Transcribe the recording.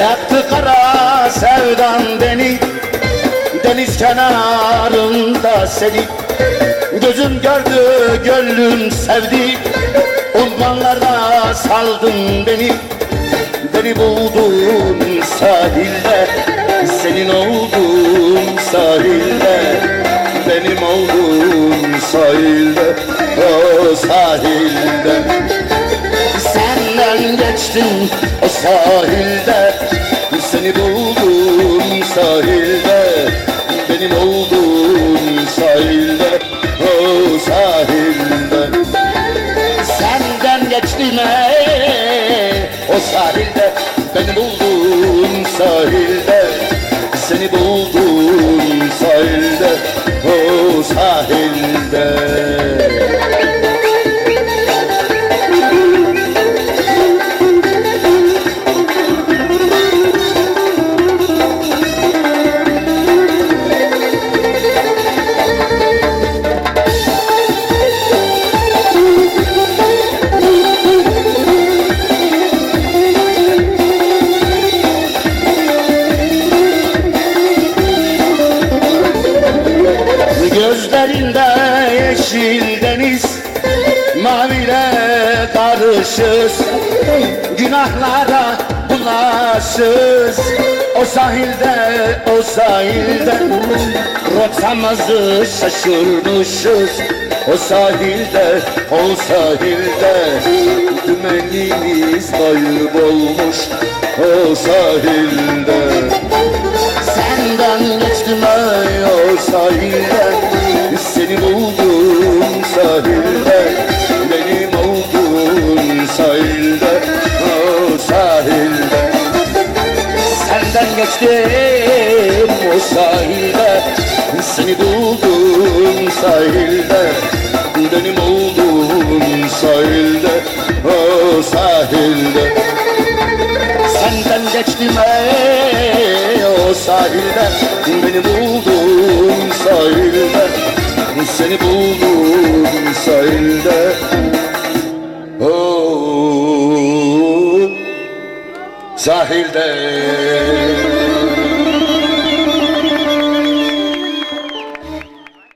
Yaktı kara sevdan beni. Deniz kenarında seni. Gözüm gördü gönlüm sevdi. Ummanlarda saldın beni. Beni buldun sahilde. Senin oldum sahilde. Benim oldum sahilde. O sahilde geçtim o sahilde? Seni buldum sahilde Benim oldum sahilde O sahilde. Senden geçtim ey, o sahilde Beni buldum sahilde. Seni buldum sahilde O sahilde Gözlerinde yeşil deniz Maviyle karışız. Günahlara bulaşız O sahilde, o sahilde. Rotamızı şaşırmışız O sahilde, o sahilde. Dümenimiz kaybolmuş O sahilde. Senden geçtim ay o sahilde Seni buldum sahilde Benim oldun sahilde O sahilde. Senden geçtim o sahilde Seni buldum sahilde. Benim oldun sahilde O sahilde. Senden geçtim ey o sahilde Beni buldun sahilde Seni buldum sahilde. Oh, sahilde